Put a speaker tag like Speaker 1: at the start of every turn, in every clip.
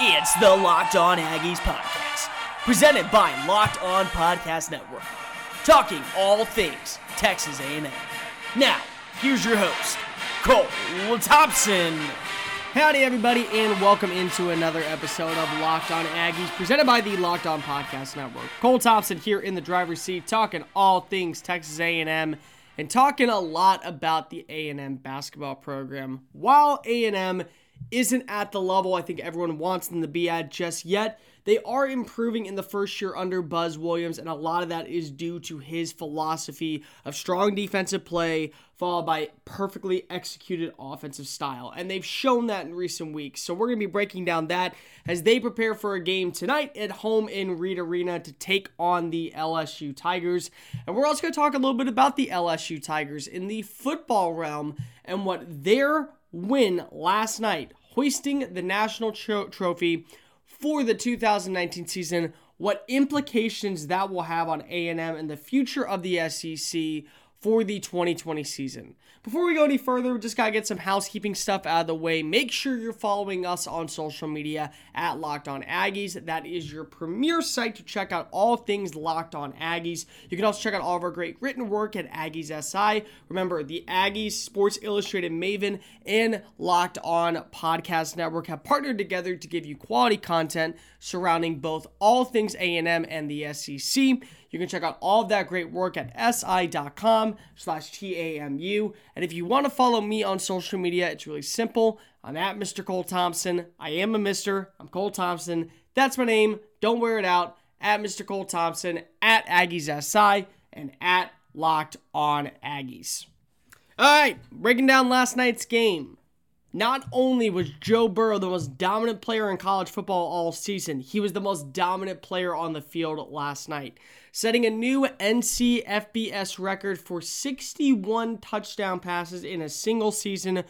Speaker 1: It's the Locked On Aggies podcast, presented by Locked On Podcast Network, talking all things Texas A&M. Now, here's your host, Cole Thompson.
Speaker 2: Howdy, everybody, and welcome into another episode of Locked On Aggies, presented by the Locked On Podcast Network. Cole Thompson here in the driver's seat, talking all things Texas A&M, and talking a lot about the A&M basketball program. While A&M isn't at the level I think everyone wants them to be at just yet. They are improving in the first year under Buzz Williams, and a lot of that is due to his philosophy of strong defensive play, followed by perfectly executed offensive style. And they've shown that in recent weeks. So we're going to be breaking down that as they prepare for a game tonight at home in Reed Arena to take on the LSU Tigers. And we're also going to talk a little bit about the LSU Tigers in the football realm and what their win last night, hoisting the national tro- trophy for the 2019 season, what implications that will have on A&M and the future of the SEC for the 2020 season. Before we go any further, we just got to get some housekeeping stuff out of the way. Make sure you're following us on social media at Locked On Aggies. That is your premier site to check out all things Locked On Aggies. You can also check out all of our great written work at Aggies SI. Remember, the Aggies Sports Illustrated Maven and Locked On Podcast Network have partnered together to give you quality content surrounding both all things A&M and the SEC. You can check out all of that great work at si.com slash TAMU. And if you want to follow me on social media, it's really simple. I'm at Mr. Cole Thompson. I am a Mr. I'm Cole Thompson. That's my name. Don't wear it out. At Mr. Cole Thompson, at Aggies SI, and at Locked On Aggies. All right, breaking down last night's game. Not only was Joe Burrow the most dominant player in college football all season, he was the most dominant player on the field last night, setting a new NCFBS record for 61 touchdown passes in a single season.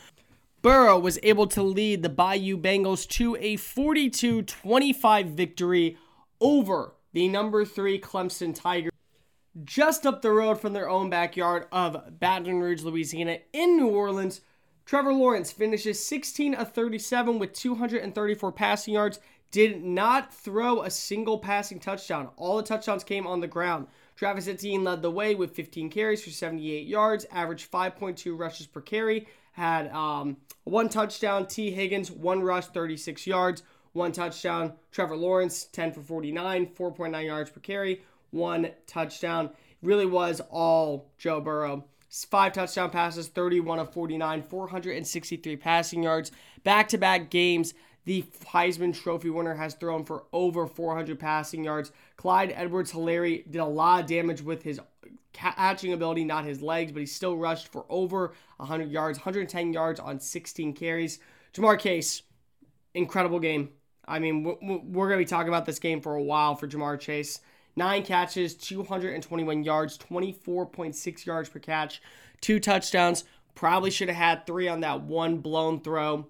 Speaker 2: Burrow was able to lead the Bayou Bengals to a 42 25 victory over the number three Clemson Tigers just up the road from their own backyard of Baton Rouge, Louisiana, in New Orleans. Trevor Lawrence finishes 16 of 37 with 234 passing yards. Did not throw a single passing touchdown. All the touchdowns came on the ground. Travis Etienne led the way with 15 carries for 78 yards, averaged 5.2 rushes per carry. Had um, one touchdown. Tee Higgins, one rush, 36 yards, one touchdown. Trevor Lawrence, 10 for 49, 4.9 yards per carry, one touchdown. Really was all Joe Burrow five touchdown passes, 31 of 49, 463 passing yards. Back to back games, the Heisman Trophy winner has thrown for over 400 passing yards. Clyde Edwards Helaire did a lot of damage with his catching ability, not his legs, but he still rushed for over 100 yards, 110 yards on 16 carries. Ja'Marr Chase, incredible game. I mean, we're going to be talking about this game for a while for Ja'Marr Chase. Nine catches, 221 yards, 24.6 yards per catch, two touchdowns. Probably should have had three on that one blown throw.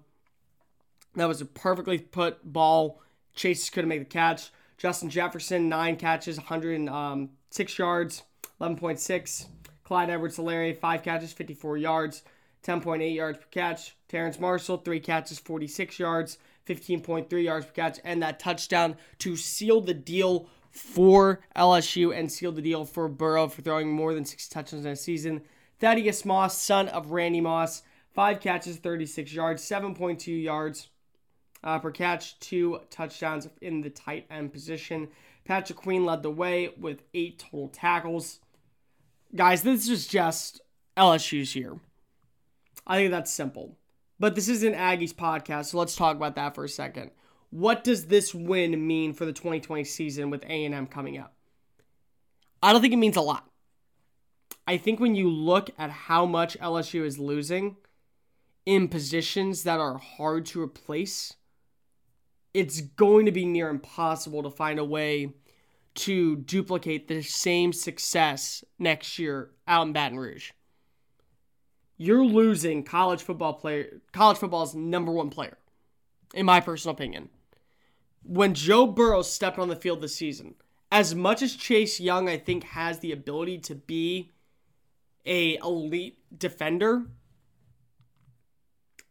Speaker 2: That was a perfectly put ball. Chase couldn't make the catch. Justin Jefferson, nine catches, 106 um, yards, 11.6. Clyde Edwards Helaire, five catches, 54 yards, 10.8 yards per catch. Terrence Marshall, three catches, 46 yards, 15.3 yards per catch, and that touchdown to seal the deal for LSU and sealed the deal for Burrow for throwing more than six touchdowns in a season. Thaddeus Moss, son of Randy Moss, five catches, 36 yards, 7.2 yards uh, per catch, two touchdowns in the tight end position. Patrick Queen led the way with eight total tackles. Guys, this is just LSU's year. I think that's simple. But this is an Aggies podcast, so let's talk about that for a second what does this win mean for the 2020 season with A&M coming up? I don't think it means a lot. I think when you look at how much LSU is losing in positions that are hard to replace, it's going to be near impossible to find a way to duplicate the same success next year out in Baton Rouge. You're losing college football player college football's number one player, in my personal opinion when Joe Burrow stepped on the field this season, as much as Chase Young, I think, has the ability to be a elite defender,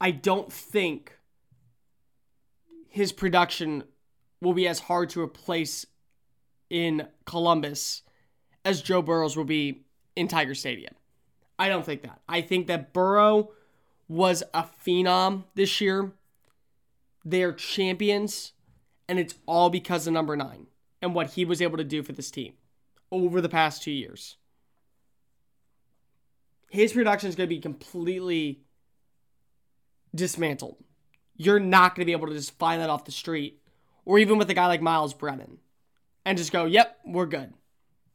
Speaker 2: I don't think his production will be as hard to replace in Columbus as Joe Burrow's will be in Tiger Stadium. I don't think that. I think that Burrow was a phenom this year. They're champions, and it's all because of number nine and what he was able to do for this team over the past two years. His production is going to be completely dismantled. You're not going to be able to just find that off the street or even with a guy like Myles Brennan and just go, yep, we're good.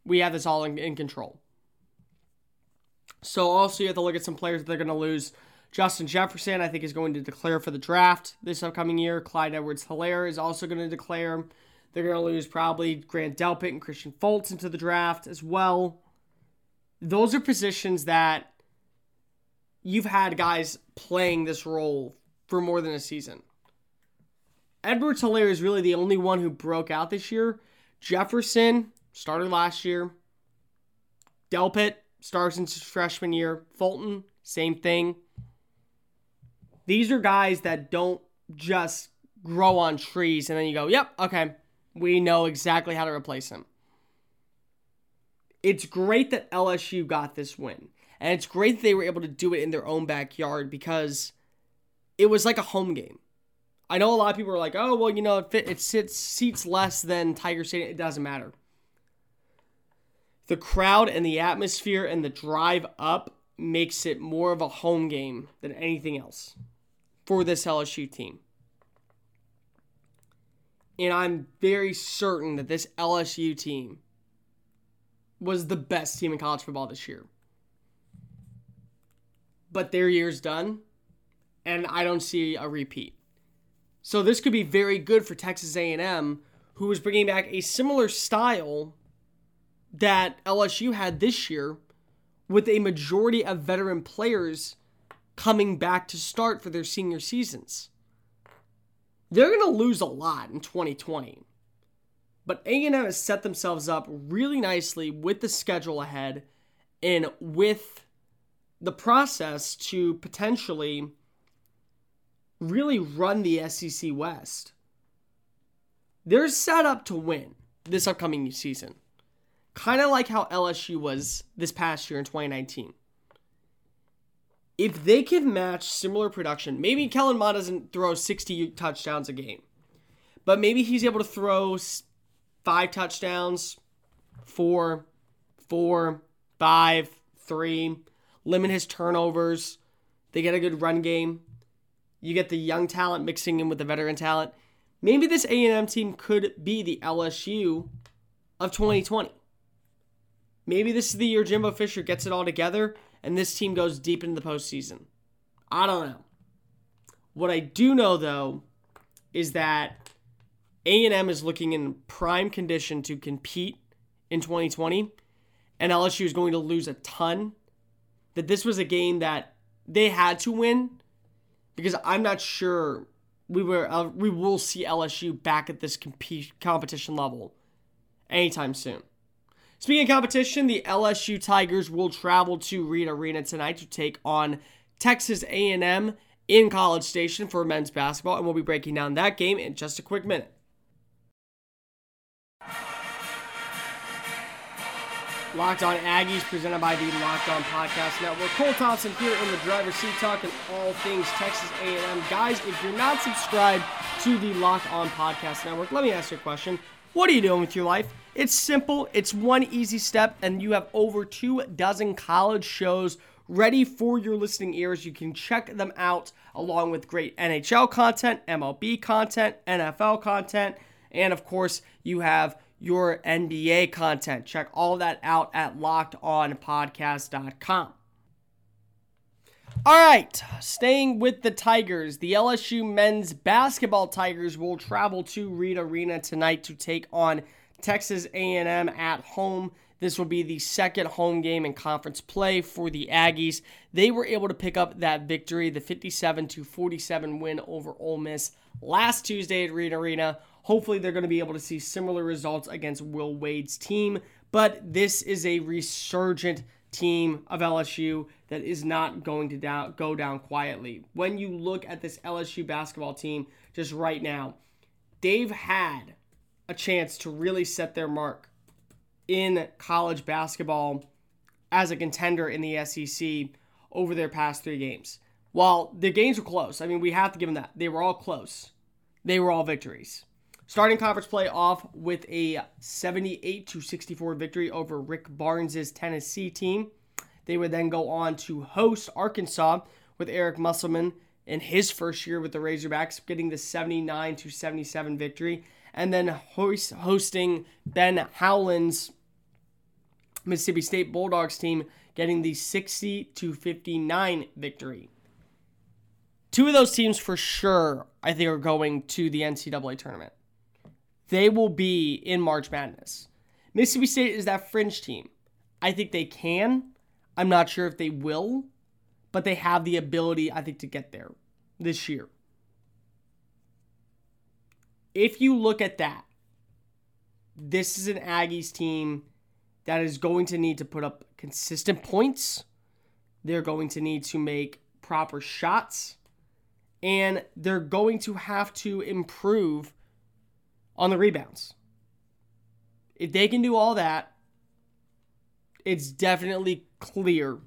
Speaker 2: We have this all in, in control. So also you have to look at some players that they're going to lose. Justin Jefferson, I think, is going to declare for the draft this upcoming year. Clyde Edwards Helaire is also going to declare. They're going to lose probably Grant Delpit and Kristian Fulton into the draft as well. Those are positions that you've had guys playing this role for more than a season. Edwards Helaire is really the only one who broke out this year. Jefferson started last year. Delpit starts in his freshman year. Fulton, same thing. These are guys that don't just grow on trees and then you go, yep, okay, we know exactly how to replace him. It's great that LSU got this win. And it's great that they were able to do it in their own backyard because it was like a home game. I know a lot of people are like, oh, well, you know, it, it sits seats less than Tiger Stadium. It doesn't matter. The crowd and the atmosphere and the drive up makes it more of a home game than anything else for this LSU team. And I'm very certain that this LSU team was the best team in college football this year. But their year's done, and I don't see a repeat. So this could be very good for Texas A&M, who is bringing back a similar style that LSU had this year, with a majority of veteran players coming back to start for their senior seasons. They're going to lose a lot in 2020. But A&M has set themselves up really nicely with the schedule ahead and with the process to potentially really run the SEC West. They're set up to win this upcoming season. Kind of like how LSU was this past year in 2019. If they can match similar production, maybe Kellen Mond doesn't throw 60 touchdowns a game, but maybe he's able to throw five touchdowns, four, four, five, three, limit his turnovers. They get a good run game. You get the young talent mixing in with the veteran talent. Maybe this A&M team could be the LSU of 2020. Maybe this is the year Jimbo Fisher gets it all together and this team goes deep into the postseason. I don't know. What I do know though is that A&M is looking in prime condition to compete in 2020 and LSU is going to lose a ton. That this was a game that they had to win because I'm not sure we were uh, we will see LSU back at this competition level anytime soon. Speaking of competition, the LSU Tigers will travel to Reed Arena tonight to take on Texas A&M in College Station for men's basketball, and we'll be breaking down that game in just a quick minute. Locked On Aggies, presented by the Locked On Podcast Network. Cole Thompson here in the driver's seat, talking all things Texas A&M. Guys, if you're not subscribed to the Locked On Podcast Network, let me ask you a question. What are you doing with your life? It's simple. It's one easy step, and you have over two dozen college shows ready for your listening ears. You can check them out along with great NHL content, MLB content, NFL content, and of course, you have your NBA content. Check all that out at lockedonpodcast.com. All right, staying with the Tigers, the LSU men's basketball Tigers will travel to Reed Arena tonight to take on Texas A&M at home. This will be the second home game in conference play for the Aggies. They were able to pick up that victory, the 57 to 47 win over Ole Miss last Tuesday at Reed Arena. Hopefully, they're going to be able to see similar results against Will Wade's team. But this is a resurgent team of LSU that is not going to down, go down quietly. When you look at this LSU basketball team just right now, they've had a chance to really set their mark in college basketball as a contender in the SEC over their past three games. While the games were close, I mean, we have to give them that. They were all close, they were all victories. Starting conference play off with a 78 to 64 victory over Rick Barnes' Tennessee team. They would then go on to host Arkansas with Eric Musselman in his first year with the Razorbacks, getting the 79 to 77 victory, and then host, hosting Ben Howland's Mississippi State Bulldogs team, getting the 60 to 59 victory. Two of those teams for sure, I think, are going to the NCAA tournament. They will be in March Madness. Mississippi State is that fringe team. I think they can. I'm not sure if they will, but they have the ability, I think, to get there this year. If you look at that, this is an Aggies team that is going to need to put up consistent points. They're going to need to make proper shots. And they're going to have to improve on the rebounds. If they can do all that, it's definitely clear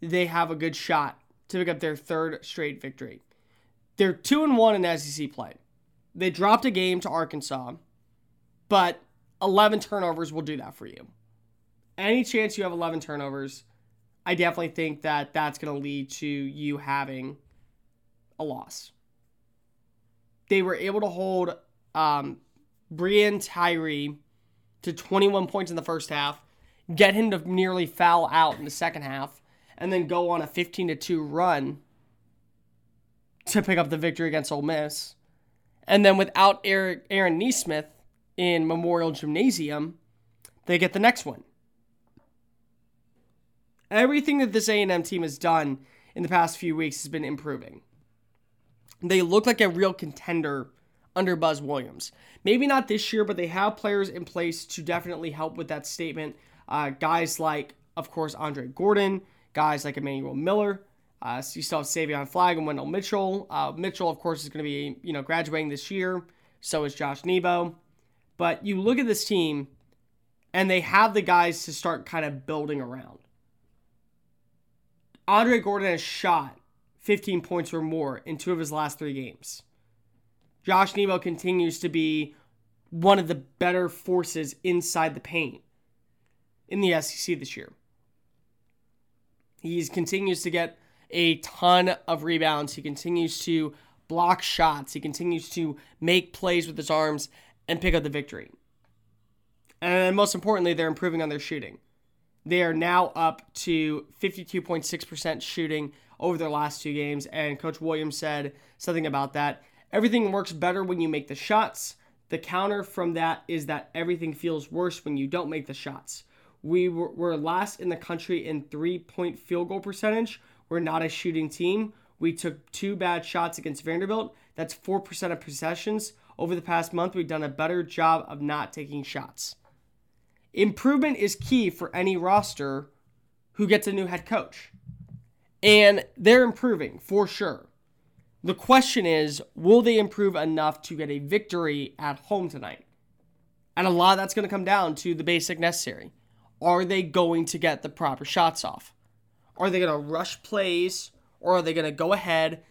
Speaker 2: they have a good shot to pick up their third straight victory. They're 2 and 1 in SEC play. They dropped a game to Arkansas, but 11 turnovers will do that for you. Any chance you have 11 turnovers, I definitely think that that's going to lead to you having a loss. They were able to hold um, Breein Tyree to 21 points in the first half, get him to nearly foul out in the second half, and then go on a 15 to 2 run to pick up the victory against Ole Miss. And then without Eric, Aaron Nesmith in Memorial Gymnasium, they get the next one. Everything that this A&M team has done in the past few weeks has been improving. They look like a real contender under Buzz Williams. Maybe not this year, but they have players in place to definitely help with that statement. Uh, guys like, of course, Andre Gordon, guys like Emmanuel Miller. Uh, so you still have Savion Flagg and Wendell Mitchell. Uh, Mitchell, of course, is going to be you know graduating this year. So is Josh Nebo. But you look at this team, and they have the guys to start kind of building around. Andre Gordon has shot 15 points or more in two of his last three games. Josh Nebo continues to be one of the better forces inside the paint in the SEC this year. He continues to get a ton of rebounds. He continues to block shots. He continues to make plays with his arms and pick up the victory. And most importantly, they're improving on their shooting. They are now up to 52.6% shooting over their last two games. And Coach Williams said something about that. Everything works better when you make the shots. The counter from that is that everything feels worse when you don't make the shots. We were, last in the country in three point field goal percentage. We're not a shooting team. We took two bad shots against Vanderbilt. That's 4% of possessions. Over the past month, we've done a better job of not taking shots. Improvement is key for any roster who gets a new head coach. And they're improving for sure. The question is, will they improve enough to get a victory at home tonight? And a lot of that's going to come down to the basic necessary. Are they going to get the proper shots off? Are they going to rush plays or are they going to go ahead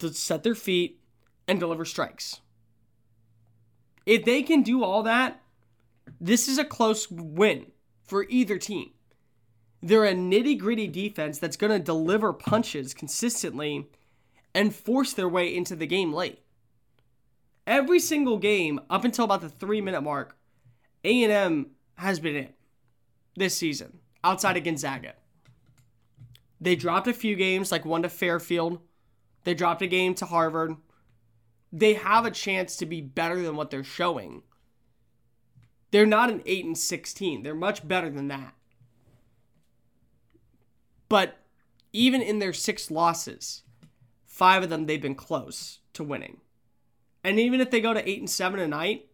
Speaker 2: to set their feet and deliver strikes? If they can do all that, this is a close win for either team. They're a nitty gritty defense that's going to deliver punches consistently and force their way into the game late. Every single game up until about the three minute mark, A&M has been in this season outside of Gonzaga. They dropped a few games, like one to Fairfield. They dropped a game to Harvard. They have a chance to be better than what they're showing. They're not an 8 and 16. They're much better than that. But even in their six losses, five of them they've been close to winning. And even if they go to eight and seven tonight,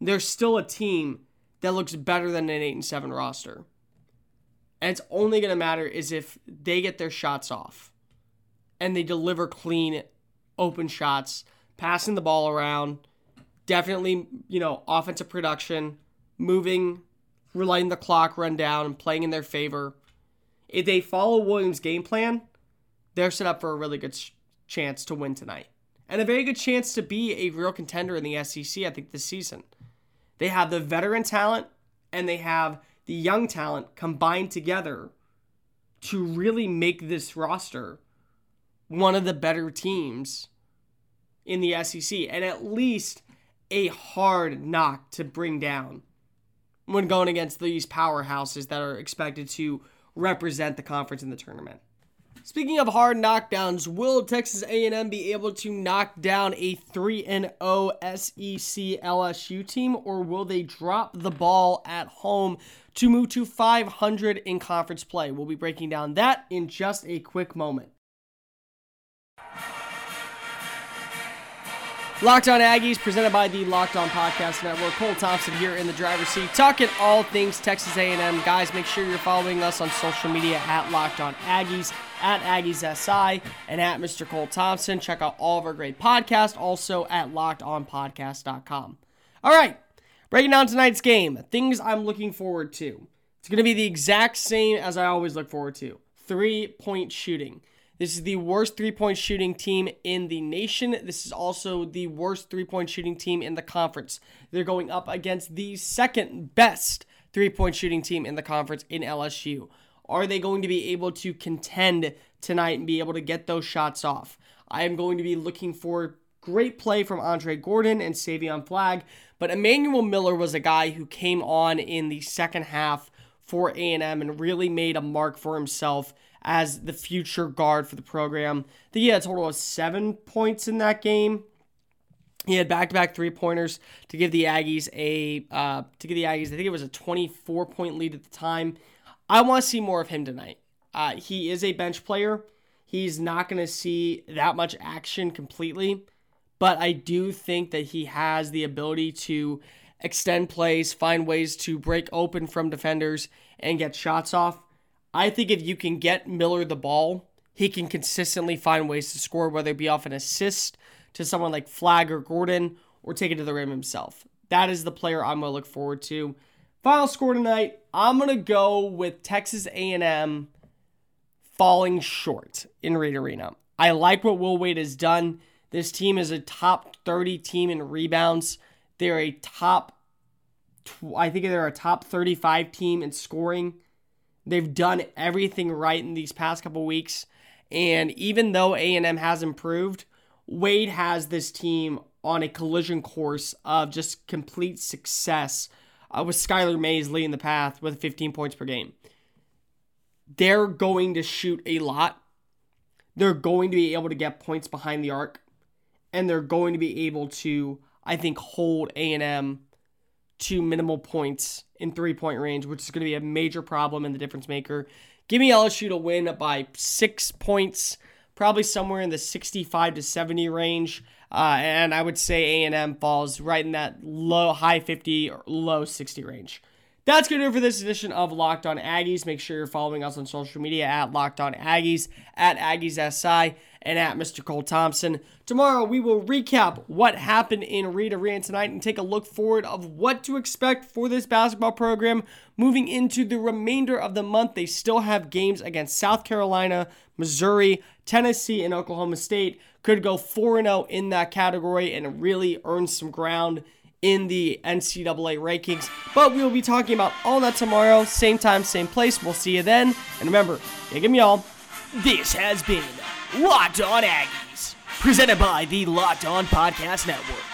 Speaker 2: they're still a team that looks better than an eight and seven roster. And it's only going to matter is if they get their shots off and they deliver clean, open shots, passing the ball around, definitely, you know, offensive production, moving, letting the clock run down, and playing in their favor. If they follow Williams' game plan, they're set up for a really good chance to win tonight. And a very good chance to be a real contender in the SEC, I think, this season. They have the veteran talent and they have the young talent combined together to really make this roster one of the better teams in the SEC and at least a hard knock to bring down when going against these powerhouses that are expected to represent the conference in the tournament. Speaking of hard knockdowns, will Texas A&M be able to knock down a 3 and 0 SEC LSU team or will they drop the ball at home to move to 500 in conference play? We'll be breaking down that in just a quick moment. Locked On Aggies, presented by the Locked On Podcast Network. Cole Thompson here in the driver's seat, talking all things Texas A&M. Guys, make sure you're following us on social media at Locked On Aggies, at Aggies SI, and at Mr. Cole Thompson. Check out all of our great podcasts, also at LockedOnPodcast.com. All right, breaking down tonight's game. Things I'm looking forward to. It's going to be the exact same as I always look forward to. Three-point shooting. This is the worst three point shooting team in the nation. This is also the worst three point shooting team in the conference. They're going up against the second best three point shooting team in the conference in LSU. Are they going to be able to contend tonight and be able to get those shots off? I am going to be looking for great play from Andre Gordon and Savion Flagg, but Emmanuel Miller was a guy who came on in the second half for A&M and really made a mark for himself as the future guard for the program. He had a total of seven points in that game. He had back-to-back three-pointers to give the Aggies a uh, to give the Aggies. I think it was a 24-point lead at the time. I want to see more of him tonight. Uh, he is a bench player. He's not going to see that much action completely, but I do think that he has the ability to extend plays, find ways to break open from defenders, and get shots off. I think if you can get Miller the ball, he can consistently find ways to score, whether it be off an assist to someone like Flagg or Gordon, or take it to the rim himself. That is the player I'm going to look forward to. Final score tonight, I'm going to go with Texas A&M falling short in Reed Arena. I like what Will Wade has done. This team is a top 30 team in rebounds. They're a top, I think they're a top 35 team in scoring. They've done everything right in these past couple weeks, and even though A&M has improved, Wade has this team on a collision course of just complete success uh, with Skylar Mays leading the path with 15 points per game. They're going to shoot a lot. They're going to be able to get points behind the arc, and they're going to be able to, I think, hold A&M to minimal points in three point range, which is going to be a major problem in the difference maker. Give me LSU to win by six points, probably somewhere in the 65 to 70 range. Uh, and I would say A&M falls right in that low, high 50 or low 60 range. That's going to do it for this edition of Locked On Aggies. Make sure you're following us on social media at Locked On Aggies, at Aggies SI, and at Mr. Cole Thompson. Tomorrow we will recap what happened in Reed Arena tonight and take a look forward of what to expect for this basketball program moving into the remainder of the month. They still have games against South Carolina, Missouri, Tennessee, and Oklahoma State. Could go 4 0 in that category and really earn some ground in the NCAA rankings. But we will be talking about all that tomorrow, same time, same place. We'll see you then. And remember, give me all.
Speaker 1: This has been Locked On Aggies, presented by the Locked On Podcast Network.